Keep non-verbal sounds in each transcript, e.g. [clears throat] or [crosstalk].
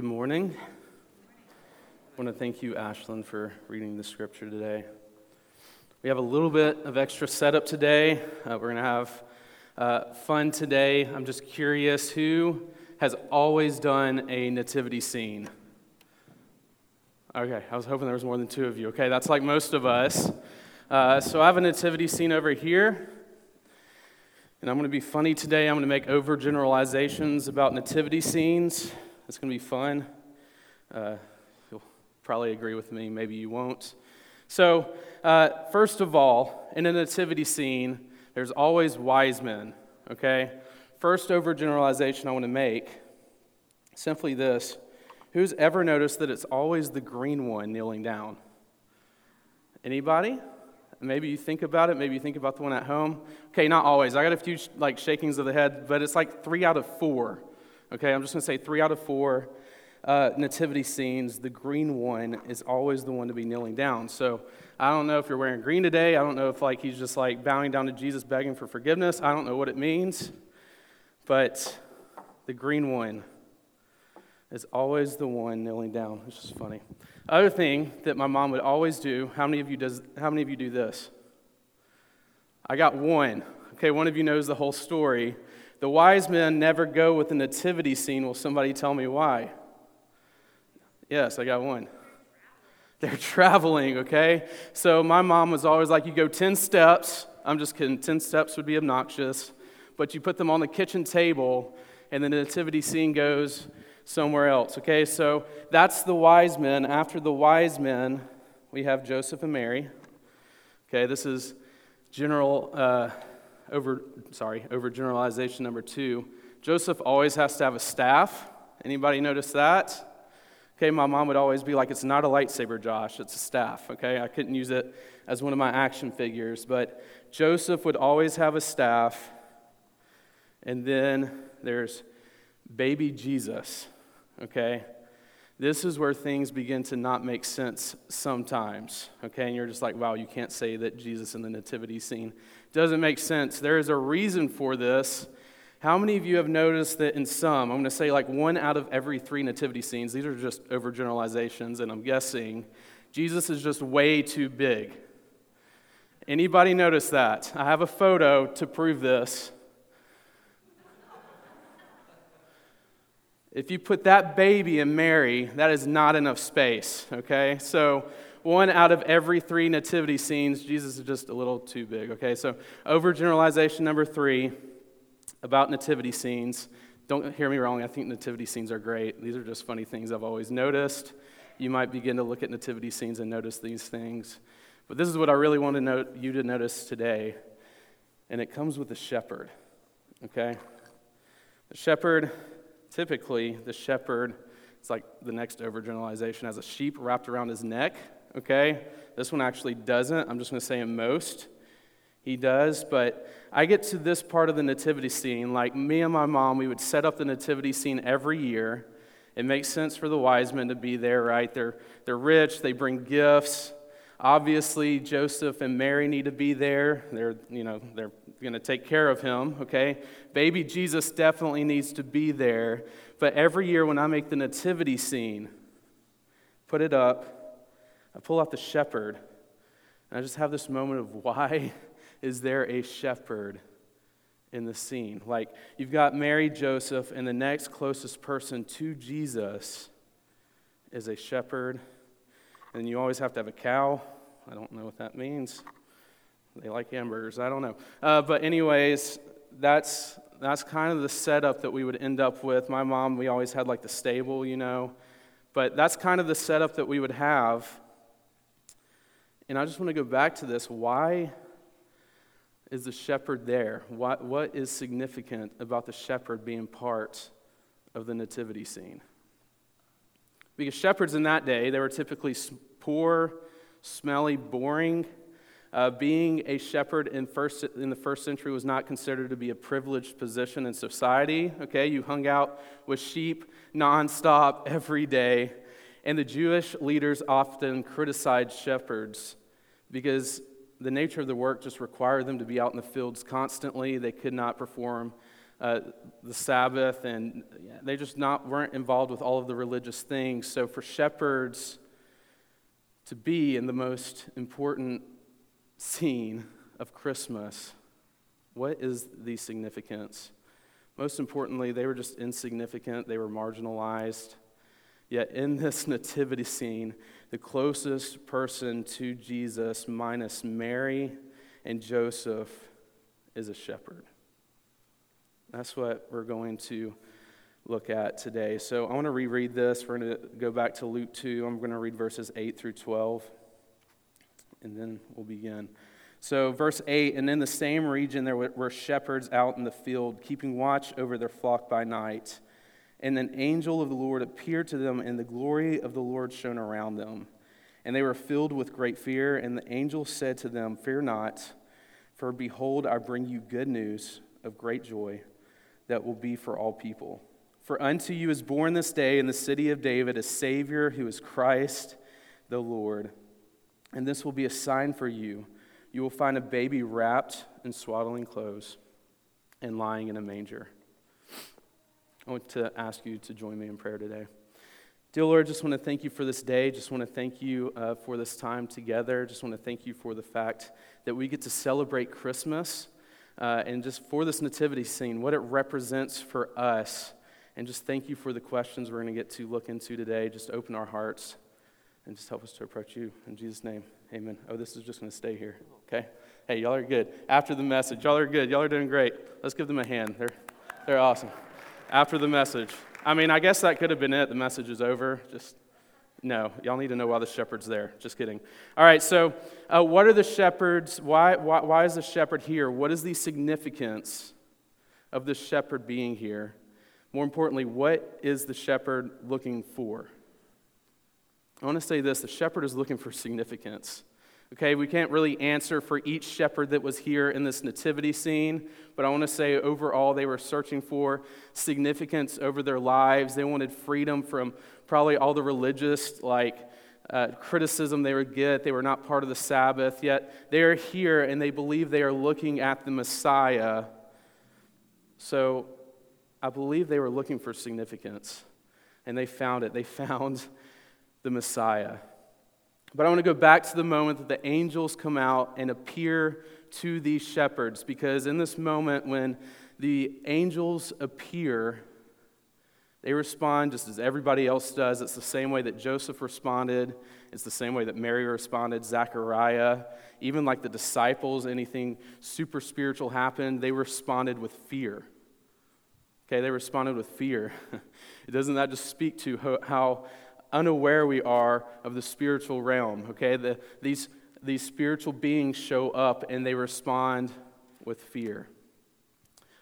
Good morning. I want to thank you, Ashlyn, for reading the scripture today. We have a little bit of extra setup today. Uh, we're going to have uh, fun today. I'm just curious who has always done a nativity scene? Okay, I was hoping there was more than two of you. Okay, that's like most of us. Uh, so I have a nativity scene over here. And I'm going to be funny today. I'm going to make overgeneralizations about nativity scenes. It's going to be fun. Uh, you'll probably agree with me, maybe you won't. So, uh, first of all, in a nativity scene, there's always wise men, okay? First overgeneralization I want to make simply this Who's ever noticed that it's always the green one kneeling down? Anybody? Maybe you think about it. Maybe you think about the one at home. Okay, not always. I got a few like shakings of the head, but it's like three out of four. Okay, I'm just going to say three out of four uh, nativity scenes, the green one is always the one to be kneeling down. So I don't know if you're wearing green today. I don't know if like he's just like bowing down to Jesus, begging for forgiveness. I don't know what it means, but the green one is always the one kneeling down. It's just funny. Other thing that my mom would always do. How many of you does? How many of you do this? I got one. Okay, one of you knows the whole story. The wise men never go with the nativity scene. Will somebody tell me why? Yes, I got one. They're traveling, okay? So my mom was always like, you go 10 steps. I'm just kidding, 10 steps would be obnoxious. But you put them on the kitchen table, and the nativity scene goes somewhere else, okay? So that's the wise men. After the wise men, we have Joseph and Mary. Okay, this is general. Uh, over sorry overgeneralization number two joseph always has to have a staff. Anybody notice that? Okay my mom would always be like it's not a lightsaber josh it's a staff okay? I couldn't use it as one of my action figures but joseph would always have a staff and then there's baby jesus okay this is where things begin to not make sense sometimes, okay? And you're just like, wow, you can't say that Jesus in the nativity scene doesn't make sense. There is a reason for this. How many of you have noticed that in some, I'm going to say like one out of every three nativity scenes, these are just overgeneralizations, and I'm guessing Jesus is just way too big. Anybody notice that? I have a photo to prove this. If you put that baby in Mary, that is not enough space, okay? So, one out of every three nativity scenes, Jesus is just a little too big, okay? So, overgeneralization number three about nativity scenes. Don't hear me wrong, I think nativity scenes are great. These are just funny things I've always noticed. You might begin to look at nativity scenes and notice these things. But this is what I really want to note, you to notice today, and it comes with the shepherd, okay? The shepherd typically the shepherd, it's like the next overgeneralization, has a sheep wrapped around his neck, okay? This one actually doesn't. I'm just going to say in most. He does, but I get to this part of the nativity scene. Like me and my mom, we would set up the nativity scene every year. It makes sense for the wise men to be there, right? They're, they're rich, they bring gifts. Obviously, Joseph and Mary need to be there. They're, you know, they're going to take care of him, okay? Baby Jesus definitely needs to be there. But every year when I make the nativity scene, put it up, I pull out the shepherd, and I just have this moment of why [laughs] is there a shepherd in the scene? Like, you've got Mary, Joseph, and the next closest person to Jesus is a shepherd and you always have to have a cow. I don't know what that means. They like hamburgers. I don't know. Uh, but, anyways, that's, that's kind of the setup that we would end up with. My mom, we always had like the stable, you know. But that's kind of the setup that we would have. And I just want to go back to this. Why is the shepherd there? What, what is significant about the shepherd being part of the nativity scene? Because shepherds in that day, they were typically poor, smelly, boring. Uh, being a shepherd in, first, in the first century was not considered to be a privileged position in society. Okay, you hung out with sheep nonstop every day. And the Jewish leaders often criticized shepherds because the nature of the work just required them to be out in the fields constantly. They could not perform uh, the Sabbath, and they just not weren't involved with all of the religious things. So for shepherds to be in the most important scene of Christmas, what is the significance? Most importantly, they were just insignificant, they were marginalized. Yet in this [laughs] nativity scene, the closest person to Jesus, minus Mary and Joseph, is a shepherd. That's what we're going to look at today. So I want to reread this. We're going to go back to Luke 2. I'm going to read verses 8 through 12, and then we'll begin. So, verse 8 And in the same region there were shepherds out in the field, keeping watch over their flock by night. And an angel of the Lord appeared to them, and the glory of the Lord shone around them. And they were filled with great fear. And the angel said to them, Fear not, for behold, I bring you good news of great joy that will be for all people. For unto you is born this day in the city of David a Savior who is Christ the Lord. And this will be a sign for you. You will find a baby wrapped in swaddling clothes and lying in a manger. I want to ask you to join me in prayer today. Dear Lord, just want to thank you for this day. Just want to thank you uh, for this time together. Just want to thank you for the fact that we get to celebrate Christmas uh, and just for this nativity scene, what it represents for us. And just thank you for the questions we're going to get to look into today. Just open our hearts and just help us to approach you. In Jesus' name, amen. Oh, this is just going to stay here, okay? Hey, y'all are good. After the message, y'all are good. Y'all are doing great. Let's give them a hand. They're, they're awesome. After the message. I mean, I guess that could have been it. The message is over. Just no, y'all need to know why the shepherd's there. Just kidding. All right, so uh, what are the shepherds? Why, why, why is the shepherd here? What is the significance of the shepherd being here? More importantly, what is the shepherd looking for? I want to say this the shepherd is looking for significance. Okay, we can't really answer for each shepherd that was here in this nativity scene, but I want to say overall they were searching for significance over their lives. They wanted freedom from probably all the religious, like, uh, criticism they would get. They were not part of the Sabbath, yet they are here and they believe they are looking at the Messiah. So I believe they were looking for significance, and they found it. They [laughs] found the Messiah. But I want to go back to the moment that the angels come out and appear to these shepherds, because in this moment when the angels appear, they respond just as everybody else does. It's the same way that Joseph responded, it's the same way that Mary responded, Zechariah, even like the disciples, anything super spiritual happened, they responded with fear. Okay, they responded with fear. [laughs] Doesn't that just speak to how unaware we are of the spiritual realm. Okay, the, these, these spiritual beings show up and they respond with fear.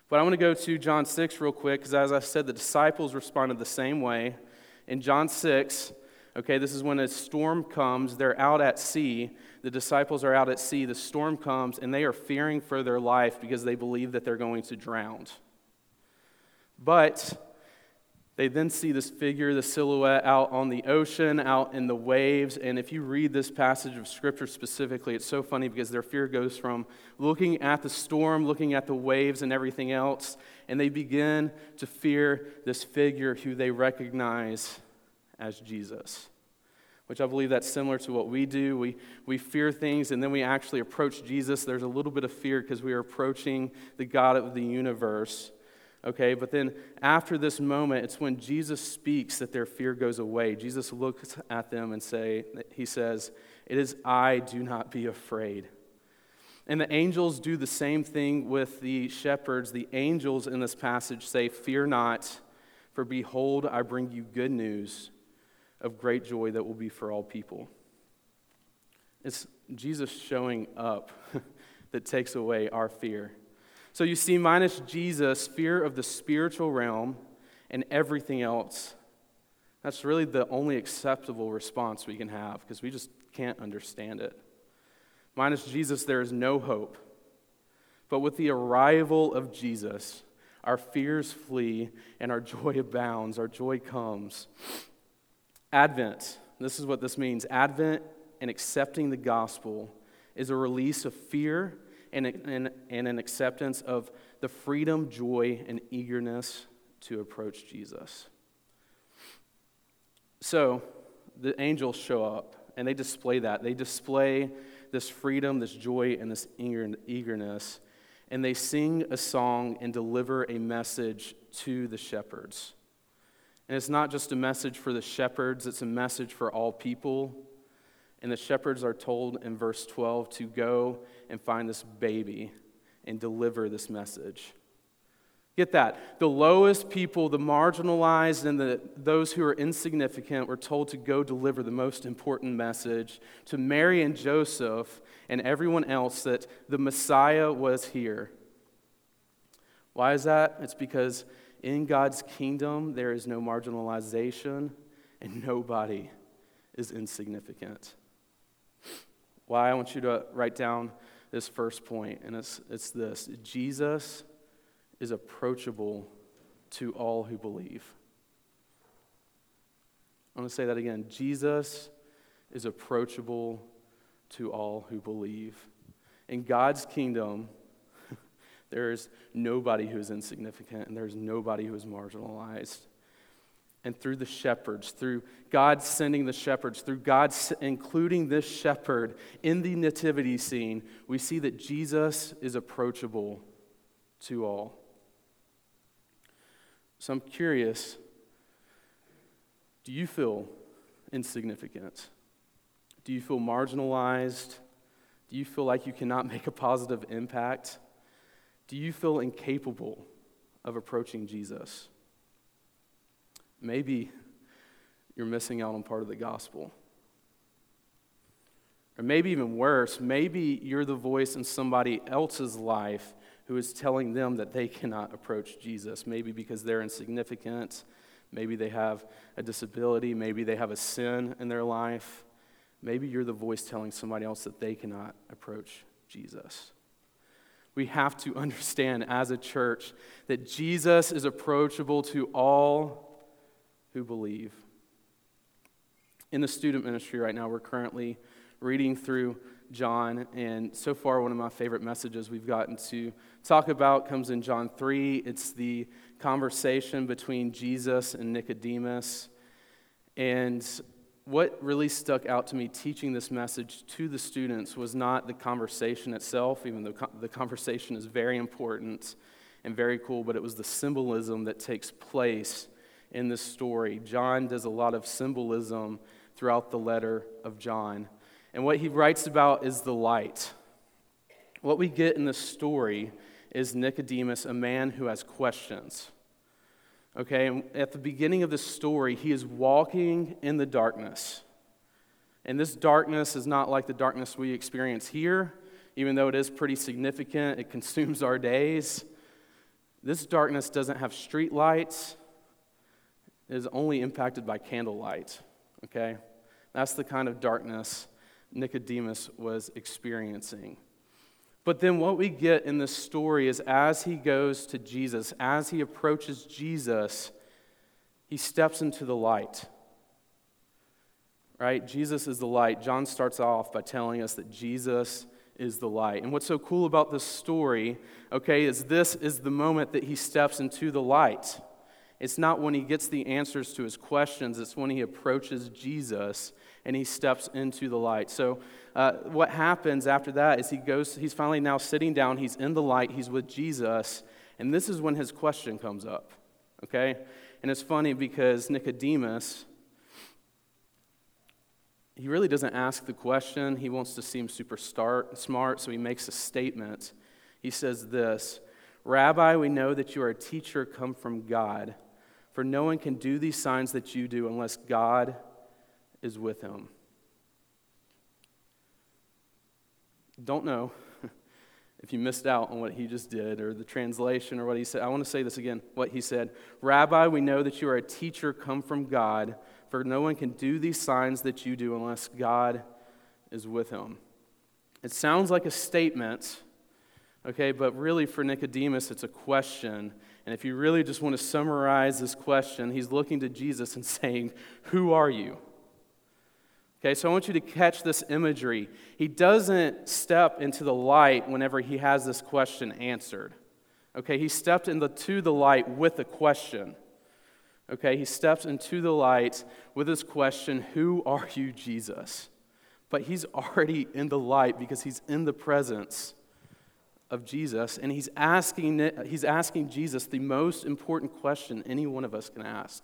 But I want to go to John 6 real quick because, as I said, the disciples responded the same way. In John 6, okay, this is when a storm comes. They're out at sea. The disciples are out at sea. The storm comes, and they are fearing for their life because they believe that they're going to drown. But they then see this figure, the silhouette out on the ocean, out in the waves. And if you read this passage of Scripture specifically, it's so funny because their fear goes from looking at the storm, looking at the waves and everything else, and they begin to fear this figure who they recognize as Jesus. Which I believe that's similar to what we do. We, we fear things and then we actually approach Jesus. There's a little bit of fear because we are approaching the God of the universe. Okay, but then after this moment, it's when Jesus speaks that their fear goes away. Jesus looks at them and say, he says, "It is I, do not be afraid." And the angels do the same thing with the shepherds. The angels in this passage say, "Fear not, for behold, I bring you good news of great joy that will be for all people." It's Jesus showing up [laughs] that takes away our fear. So you see, minus Jesus, fear of the spiritual realm and everything else, that's really the only acceptable response we can have because we just can't understand it. Minus Jesus, there is no hope. But with the arrival of Jesus, our fears flee and our [laughs] joy abounds, our joy comes. Advent, this is what this means Advent and accepting the gospel is a release of fear and, and, and an acceptance of the freedom, joy, and eagerness to approach Jesus. So the angels show up and they display that. They display this freedom, this joy, and this eagerness. And they sing a song and deliver a message to the shepherds. And it's not just a message for the shepherds, it's a message for all people. And the shepherds are told in verse 12 to go and find this baby and deliver this message. Get that. The lowest people, the marginalized, and the, those who are insignificant were told to go deliver the most important message to Mary and Joseph and everyone else that the Messiah was here. Why is that? It's because in God's kingdom, there is no marginalization and nobody is insignificant. Why? I want you to write down this first point, and it's, it's this Jesus is approachable to all who believe. I want to say that again. Jesus is approachable to all who believe. In God's kingdom, [laughs] there is nobody who is insignificant and there is nobody who is marginalized. And through the shepherds, through God sending the shepherds, through God including this shepherd in the nativity scene, we see that Jesus is approachable to all. So I'm curious do you feel insignificant? Do you feel marginalized? Do you feel like you cannot [laughs] make a positive impact? Do you feel incapable of approaching Jesus? Maybe you're missing out on part of the gospel. Or maybe even worse, maybe you're the voice in somebody else's life who is telling them that they cannot approach Jesus, maybe because they're insignificant, maybe they have a disability, maybe they have a sin in their life. Maybe you're the voice telling somebody else that they cannot approach Jesus. We have to [laughs] understand as a church that Jesus is approachable to all who believe. In the student ministry right now, we're currently reading through John, and so far, one of my favorite messages we've gotten to talk about comes in John 3. It's the conversation between Jesus and Nicodemus. And what really stuck out to me teaching this message to the students was not the conversation itself, even though the conversation is very important and very cool, but it was the symbolism that takes place in this story. John does a lot of symbolism throughout the letter of John. And what he writes about is the light. What we get in the story is Nicodemus, a man who has questions. Okay, and at the beginning of the story, he is walking in the darkness. And this darkness is not like the darkness we experience here, even though it is pretty significant, it [laughs] consumes our days. This darkness doesn't have street lights, is only impacted by candlelight. Okay? That's the kind of darkness Nicodemus was experiencing. But then what we get in this story is as he goes to Jesus, as he approaches Jesus, he steps into the light. Right? Jesus is the light. John starts off by telling us that Jesus is the light. And what's so cool about this story, okay, is this is the moment that he steps into the light. It's not when he gets the answers to his questions, it's when he approaches Jesus and he steps into the light. So, uh, what happens after that is he goes, he's finally now sitting down, he's in the light, he's with Jesus, and this is when his question comes up, okay? And it's funny because Nicodemus, he really doesn't ask the question. He wants to seem super start, smart, so he makes a statement. He says this Rabbi, we know that you are a teacher come from God, for no one can do these signs that you do unless God is with him. Don't know [laughs] if you missed out on what he just did or the translation or what he said. I want to say this again what he said Rabbi, we know that you are a teacher come from God, for no one can do these signs that you do unless God is with him. It sounds like a statement, okay, but really for Nicodemus, it's a question. And if you really just want to summarize this question, he's looking to Jesus and [laughs] saying, Who are you? Okay, so I want you to catch this imagery. He doesn't step into the light whenever he has this question answered. Okay, he stepped into the light with a question. Okay, he steps into the light with his question, Who are you, Jesus? But he's [laughs] already in the light because he's in the presence of Jesus, and he's asking, he's asking Jesus the most important question any one of us can ask.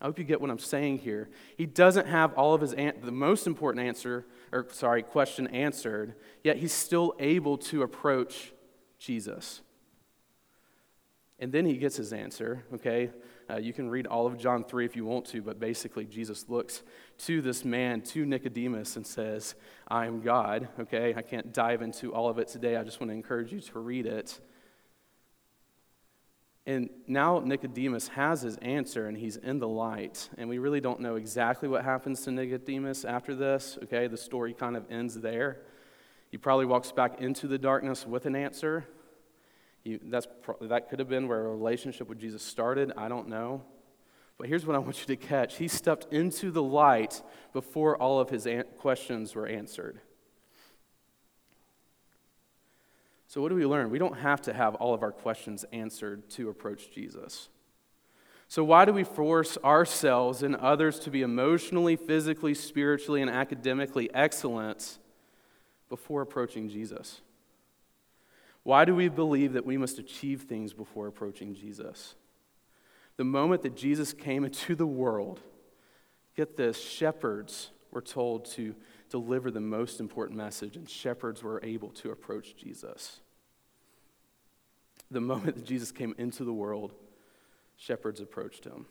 I hope you get what I'm saying here. He doesn't have all of his an- the most important answer or sorry, question answered, yet he's still able to approach Jesus. And then he gets his answer, okay? Uh, you can read all of John 3 if you want to, but basically, Jesus looks to this man, to Nicodemus, and says, I am God, okay? I can't dive into all of it today. I just want to encourage you to read it. And now Nicodemus has his answer and he's in the light. And we really don't know exactly what happens to Nicodemus after this. Okay, the story kind of ends there. He probably walks back into the darkness with an answer. He, that's, that could have been where a relationship with Jesus started. I don't know. But here's what I want you to catch He stepped into the light before all of his an- questions were answered. So, what do we learn? We don't have to have all of our questions answered to approach Jesus. So, why do we force ourselves and others to be emotionally, physically, spiritually, and academically excellent before approaching Jesus? Why do we believe that we must achieve things before approaching Jesus? The moment that Jesus came into the world, get this, shepherds were told to deliver the most important message, and shepherds were able to approach Jesus. The moment that Jesus came into the world, shepherds approached him.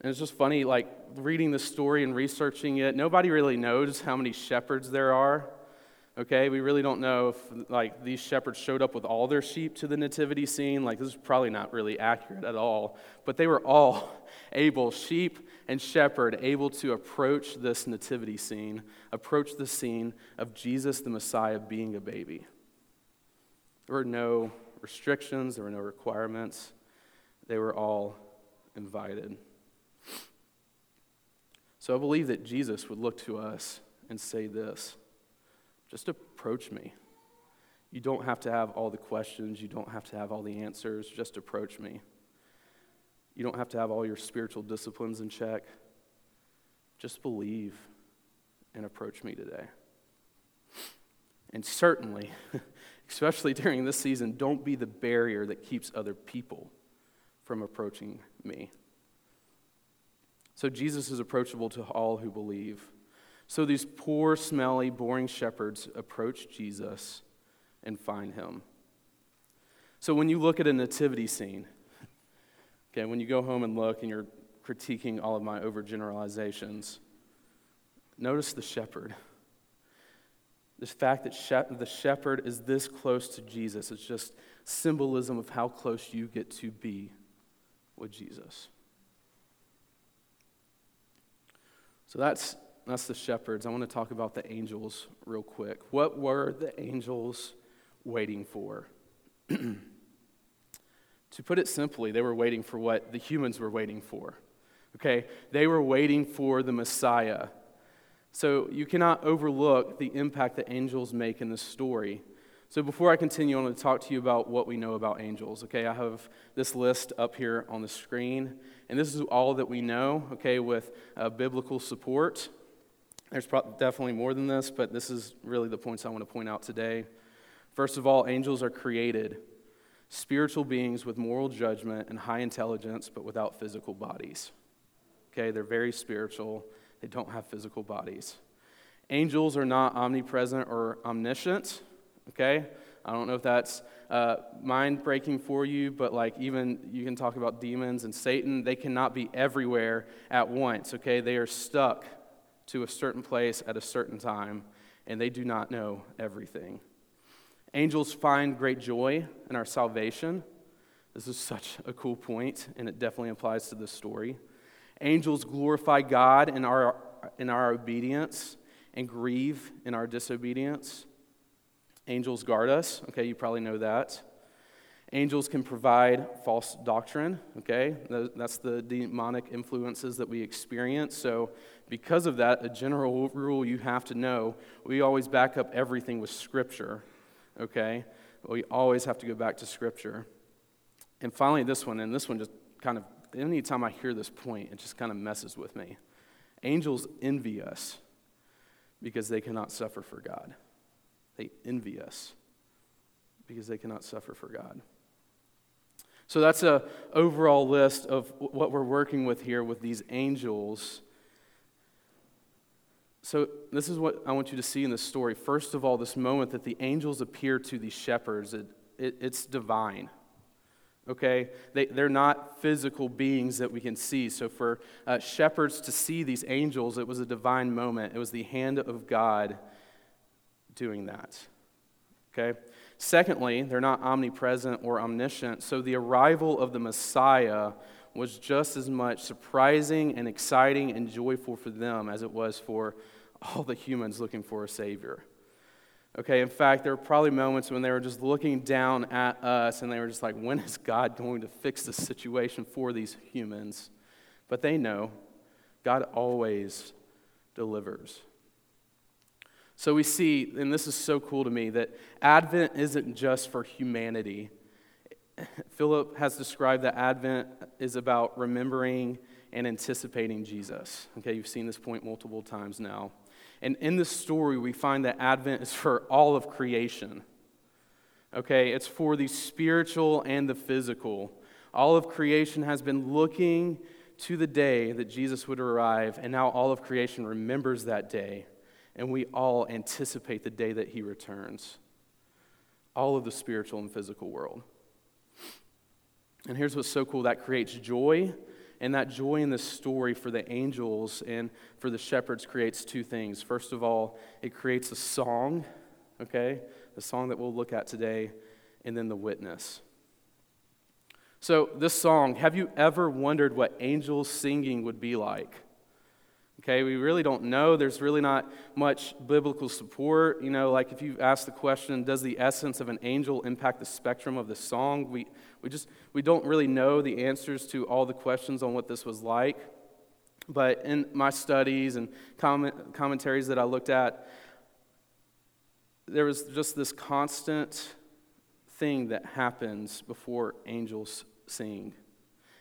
And it's just funny, like reading the story and researching it, nobody really knows how many shepherds there are. Okay, we really don't know if like these shepherds showed up with all their sheep to the nativity scene. Like this is probably not really accurate at all. But they were all [laughs] able, sheep and shepherd, able to approach this nativity scene, approach the scene of Jesus the Messiah being a baby. There were no restrictions, there were no requirements. They were all invited. So I believe that Jesus would look to us and say this just approach me. You don't have to have all the questions, you don't have to have all the answers, just approach me. You don't have to have all your spiritual disciplines in check. Just believe and approach me today. And certainly, [laughs] especially during this season, don't be the barrier that keeps other people from approaching me. So Jesus is approachable to all who believe. So these poor, smelly, boring shepherds approach Jesus and find him. So when you look at a nativity scene, okay, when you go home and look and you're critiquing all of my overgeneralizations, notice the shepherd. This fact that the shepherd is this close to Jesus is just symbolism of how close you get to be with Jesus. So that's, that's the shepherds. I want to talk about the angels real quick. What were the angels waiting for? [clears throat] to put it simply, they were waiting for what the humans were waiting for. Okay? They were waiting for the Messiah so you cannot overlook the impact that angels make in this story. So before I continue, I want to talk to you about what we know about angels. Okay, I have this list up here on the screen, and this is all that we know. Okay, with uh, biblical support. There's definitely more than this, but this is really the points I want to point out today. First of all, angels are created, spiritual beings with moral judgment and high intelligence, but without physical bodies. Okay, they're very spiritual they don't have physical bodies. Angels are not omnipresent or omniscient, okay? I don't know if that's uh, mind breaking for you, but like even you can talk about demons and Satan, they cannot be everywhere at once, okay? They are stuck to a certain place at a certain time, and they do not know everything. Angels find great joy in our salvation. This is such a cool point, and it definitely applies to this story. Angels glorify God in our, in our obedience and grieve in our disobedience. Angels guard us. Okay, you probably know that. Angels can provide false doctrine, okay? That's the demonic influences that we experience. So, because of that, a general rule you have to know we always back up everything with Scripture, okay? We always have to go back to Scripture. And finally, this one, and this one just kind of, anytime I hear this point, it just kind of messes with me. Angels envy us because they cannot suffer for God. They envy us because they cannot suffer for God. So that's a overall list of what we're working with here with these angels. So this is what I want you to see in this story. First of all, this moment that the angels appear to these shepherds, it, it, it's divine. Okay? They, they're not physical beings that we can see. So for uh, shepherds to see these angels, it was a divine moment. It was the hand of God doing that. Okay? Secondly, they're not omnipresent or omniscient, so the arrival of the Messiah was just as much surprising and exciting and joyful for them as it was for all the humans looking for a Savior. Okay, in fact, there were probably moments when they were just looking down at us and they were just like, when is God going to fix the situation for these humans? But they know God always delivers. So we see, and this is so cool to me, that Advent isn't just for humanity. Philip has described that Advent is about remembering and anticipating Jesus. Okay, you've seen this point multiple times now. And in this story, we find that Advent is for all of creation. Okay, it's for the spiritual and the physical. All of creation has been looking to the day that Jesus would arrive, and now all of creation remembers that day and we all anticipate the day that he returns. All of the spiritual and physical world. And here's what's so cool that creates joy. And that joy in the story for the angels and for the shepherds creates two things. First of all, it creates a song, okay? The song that we'll look at today, and then the witness. So, this song, have you ever wondered what angels singing would be like? Okay, we really don't know. There's really not much biblical support. You know, like if you ask the question, does the essence of an angel impact the spectrum of the song? We, we just we don't really know the answers to all the questions on what this was like. But in my studies and comment, commentaries that I looked at, there was just this constant thing that happens before angels sing.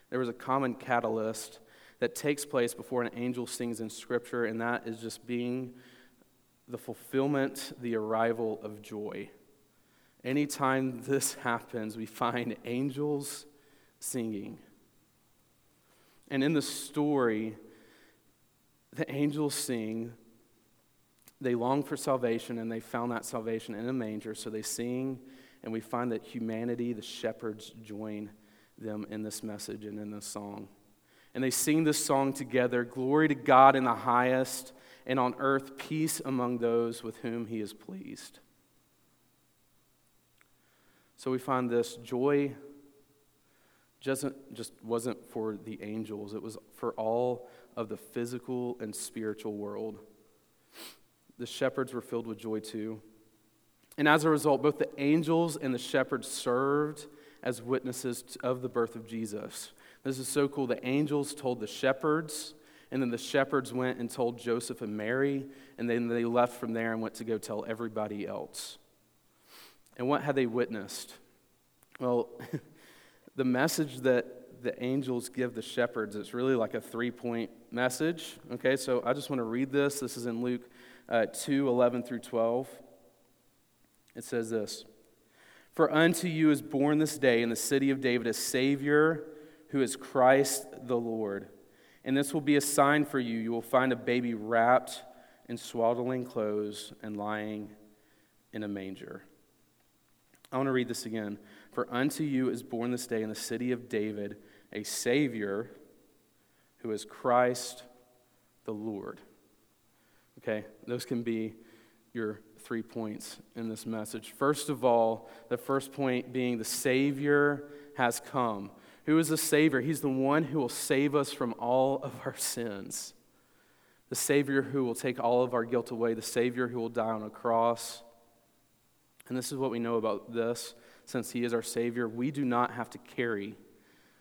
There was a common catalyst that takes place before an angel sings in Scripture, and that is just being the fulfillment, the arrival of joy. Anytime this [laughs] happens, we find angels singing. And in the story, the angels sing. They long for salvation, and they found that salvation in a manger. So they sing, and we find that humanity, the shepherds, join them in this message and in this song and they sing this song together Glory to God in the highest, and on earth peace among those with whom he is pleased. So we find this joy just, wasn't for the angels, it was for all of the physical and spiritual world. The shepherds were filled with joy too. And as a result, both the angels and the shepherds served as witnesses of the birth of Jesus. This is so cool. The angels told the shepherds, and then the shepherds went and told Joseph and Mary, and then they left from there and went to go tell everybody else. And what had they witnessed? Well, [laughs] the message that the angels give the shepherds is really like a three point message. Okay, so I just want to read this. This is in Luke uh, 2 11 through 12. It says this For unto you is born this day in the city of David a Savior who is Christ the Lord. And this will be a sign for you. You will find a baby wrapped in swaddling clothes and lying in a manger. I want to read this again. For unto you is born this day in the city of David a Savior who is Christ the Lord. Okay, those can be your three points in this message. First of all, the first point being the Savior has come. Who is the Savior? He's the one who will save us from all of our sins. The Savior who will take all of our guilt away. The Savior who will die on a cross. And this is what we know about this since he is our Savior, we do not have to carry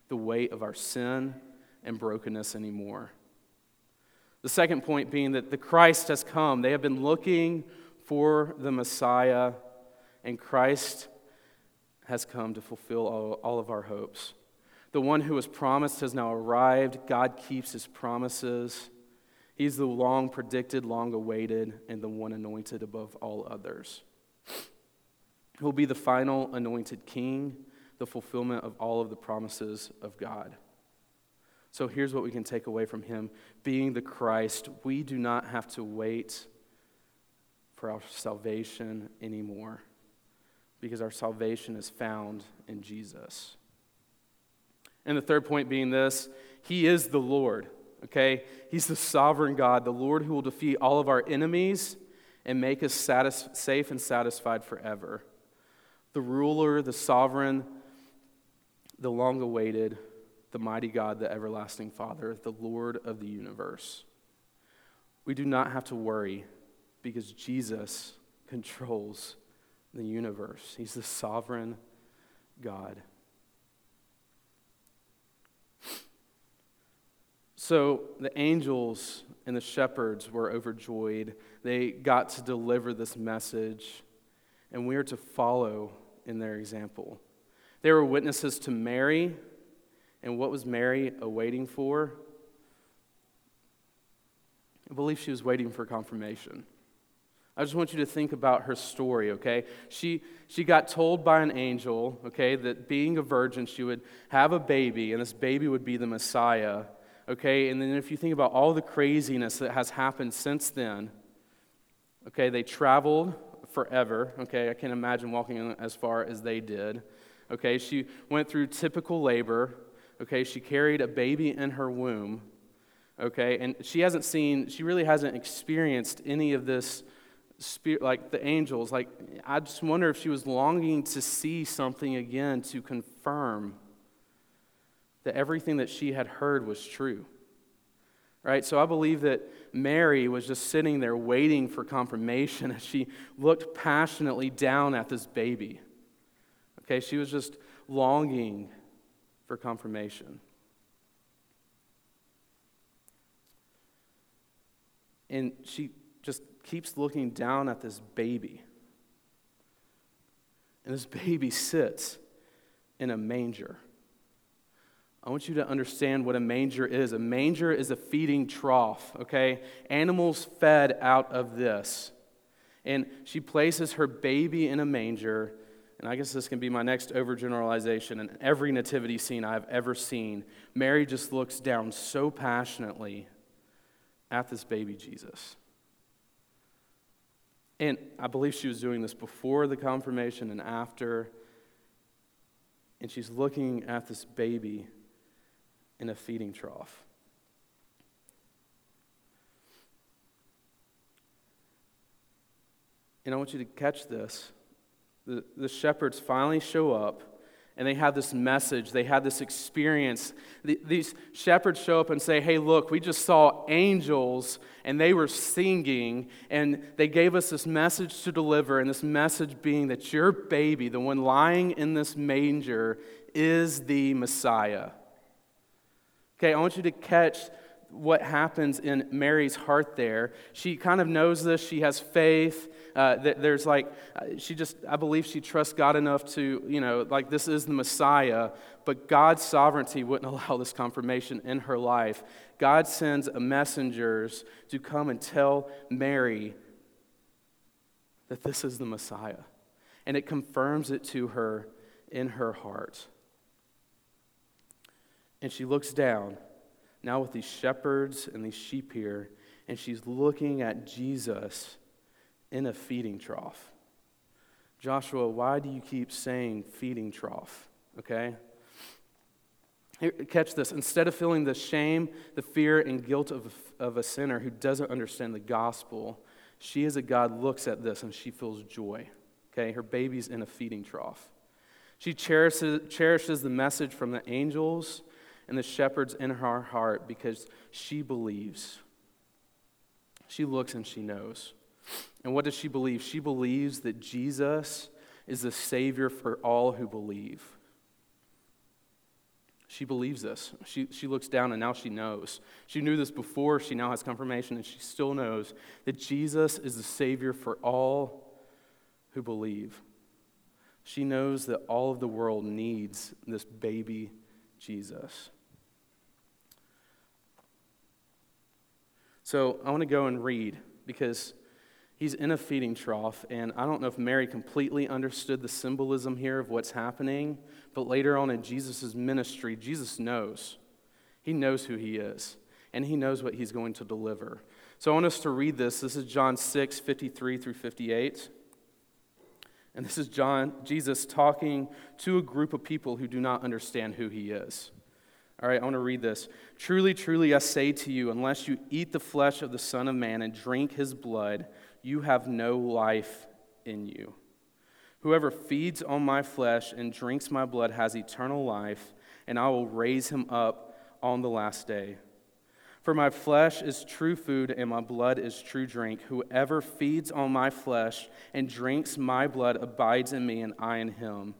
the weight of our sin and brokenness anymore. The second point being that the Christ has come. They have been looking for the Messiah, and Christ has come to fulfill all, all of our hopes. The one who was promised has now arrived. God keeps his promises. He's the long predicted, long awaited, and the one anointed above all others. He'll be the final anointed king, the fulfillment of all of the promises of God. So here's what we can take away from him being the Christ, we do not have to wait for our salvation anymore because our salvation is found in Jesus. And the third point being this He is the Lord, okay? He's the sovereign God, the Lord who will defeat all of our enemies and make us satis- safe and satisfied forever. The ruler, the sovereign, the long awaited, the mighty God, the everlasting Father, the Lord of the universe. We do not have to worry because Jesus controls the universe. He's the sovereign God. So the angels and the shepherds were overjoyed. They got to deliver this message, and we are to follow in their example. They were witnesses to Mary, and what was Mary awaiting for? I believe she was waiting for confirmation. I just want you to think about her story, okay? She, she got told by an angel, okay, that being a virgin, she would have a baby, and this baby would be the Messiah, okay? And then if you think about all the craziness that has happened since then, okay, they traveled forever, okay? I can't imagine walking as far as they did, okay? She went through typical labor, okay? She carried a baby in her womb, okay? And she hasn't seen, she really hasn't experienced any of this spirit, like the angels, like I just wonder if she was longing to see something again to confirm that everything that she had heard was true. Right? So I believe that Mary was just sitting there waiting for confirmation [laughs] as she looked passionately down at this baby. Okay, she was just longing for confirmation. And she just keeps looking down at this baby. And this baby sits in a manger. I want you to understand what a manger is. A manger is a feeding trough, okay? Animals fed out of this. And she places her baby in a manger. And I guess this can be my next overgeneralization. In every nativity scene I've ever seen, Mary just looks down so passionately at this baby Jesus. And I believe she was doing this before the confirmation and after. And she's looking at this baby in a feeding trough. And I want you to catch this. The, the shepherds finally show up and they have this message, they have this experience. The, these shepherds show up and say, Hey, look, we just saw angels and they were singing, and they gave us this message to deliver, and this message being that your baby, the one lying in this manger, is the Messiah. Okay, I want you to catch what happens in Mary's heart there. She kind of knows this, she has faith. Uh, there's like, uh, she just, I believe she trusts God enough to, you know, like this is the Messiah, but God's sovereignty wouldn't [laughs] allow this confirmation in her life. God sends messengers to come and tell Mary that this is the Messiah. And it confirms it to her in her heart. And she looks down, now with these shepherds and these sheep here, and she's looking at Jesus in a feeding trough. Joshua, why do you keep saying feeding trough? Okay? Here, catch this. Instead of feeling the shame, the fear, and guilt of, of a sinner who doesn't understand the gospel, she as a God looks at this and she feels joy. Okay? Her baby's in a feeding trough. She cherishes, cherishes the message from the angels and the shepherds in her heart because she believes. She looks and she knows. And what does she believe? She believes that Jesus is the Savior for all who believe. She believes this. She, she looks down and now she knows. She knew this before, she now has confirmation, and she still knows that Jesus is the Savior for all who believe. She knows that all of the world needs this baby Jesus. So I want to go and read because he's in a feeding trough, and I don't know if Mary completely understood the symbolism here of what's happening, but later on in Jesus' ministry, Jesus knows. He knows who he is, and he knows what he's going to deliver. So I want us to read this. This is John 6, 53 through 58. And this is John, Jesus talking to a group of people who do not understand who he is. All right, I want to read this. Truly, truly, I say to you, unless you eat the flesh of the Son of Man and drink his blood, you have no life in you. Whoever feeds on my flesh and drinks my blood has eternal life, and I will raise him up on the last day. For my flesh is true food, and my blood is true drink. Whoever feeds on my flesh and drinks my blood abides in me, and I in him.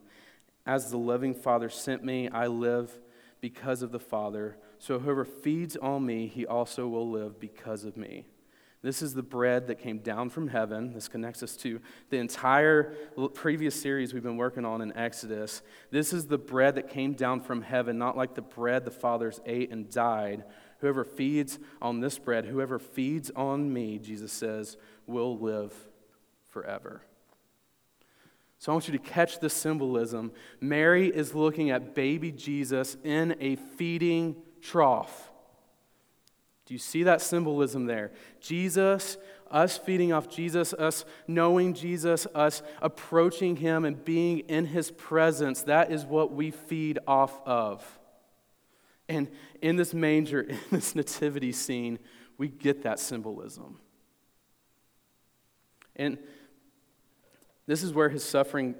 As the living Father sent me, I live because of the Father. So whoever feeds on me, he also will live because of me. This is the bread that came down from heaven. This connects us to the entire previous series we've been working on in Exodus. This is the bread that came down from heaven, not like the bread the fathers ate and died Whoever feeds on this bread, whoever feeds on me, Jesus says, will live forever. So I want you to catch the symbolism. Mary is looking at baby Jesus in a feeding trough. Do you see that symbolism there? Jesus, us feeding off Jesus, us knowing Jesus, us approaching him and being in his presence, that is what we feed off of. And in this manger, [laughs] in this nativity scene, we get that symbolism. And this is where his suffering,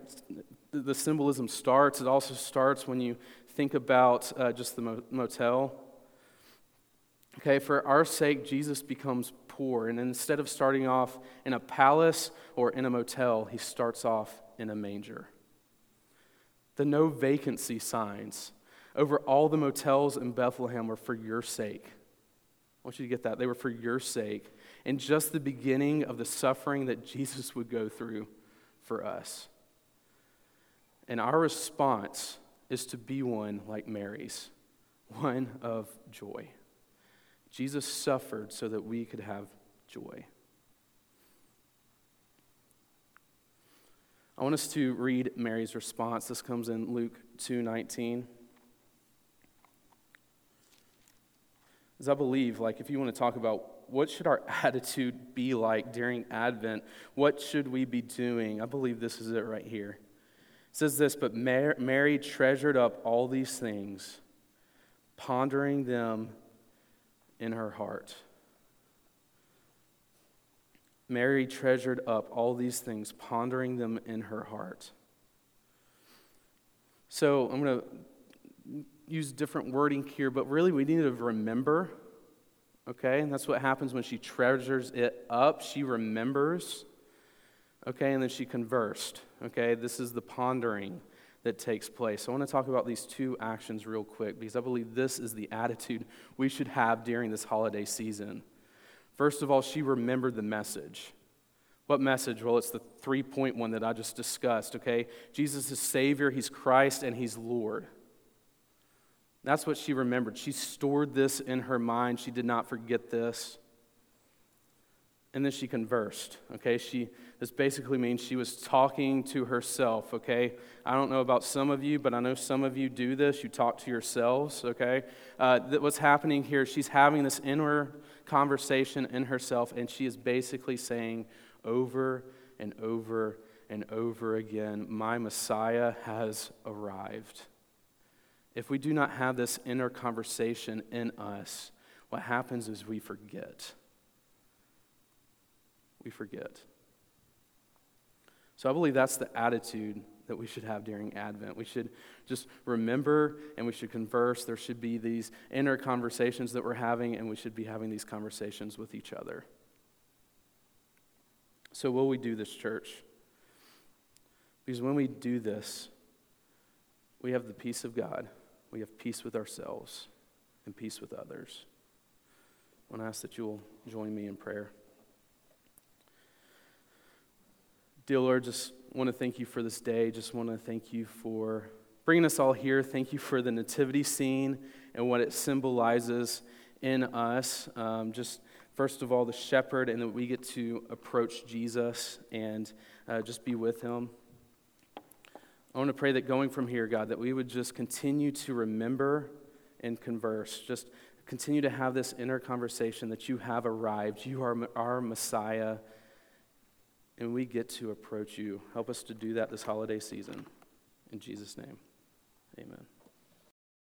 the symbolism starts. It also starts when you think about uh, just the motel. Okay, for our sake, Jesus becomes poor. And instead of starting off in a palace or in a motel, he starts off in a manger. The no vacancy signs over all the motels in Bethlehem were for your sake. I want you to get that. They were for your sake. And just the beginning of the suffering that Jesus would go through for us. And our response is to be one like Mary's, one of joy. Jesus suffered so that we could have joy. I want us to read Mary's response. This comes in Luke 2:19. As I believe, like, if you want to talk about what should our [laughs] attitude be like during Advent, what should we be doing? I believe this is it right here. It says this, but Mary treasured up all these things, pondering them in her heart. Mary treasured up all these things, pondering them in her heart. So I'm going to use different wording here, but really we need to remember, okay? And that's what happens when she treasures it up. She remembers, okay? And then she conversed, okay? This is the pondering that takes place. I want to talk about these two actions real quick because I believe this is the attitude we should have during this holiday season. First of all, she remembered the message. What message? Well, it's the three point one that I just discussed, okay? Jesus is Savior, He's Christ, and He's Lord. That's what she remembered. She stored this in her mind. She did not forget this. And then she conversed. Okay, she this basically means she was talking to herself. Okay, I don't know about some of you, but I know some of you do this. You talk to yourselves. Okay, uh, that what's happening here? She's having this inner conversation in herself, and she is basically saying over and over and over again, "My Messiah has arrived." If we do not have this inner conversation in us, what happens is we forget. We forget. So I believe that's the attitude that we should have during Advent. We should just remember and we should converse. There should be these inner conversations that we're having, and we should be having these conversations with each other. So, will we do this, church? Because when we do this, we have the peace of God, we have peace with ourselves, and peace with others. I want to ask that you will join me in prayer. Dear Lord, just want to thank you for this day. Just want to thank you for bringing us all here. Thank you for the nativity scene and what it symbolizes in us. Um, just first of all, the shepherd, and that we get to approach Jesus and uh, just be with him. I want to pray that going from here, God, that we would just continue to remember and converse, just continue to have this inner conversation that you have arrived. You are our Messiah, and we get to approach you. Help us to do that this holiday season. In Jesus' name, amen.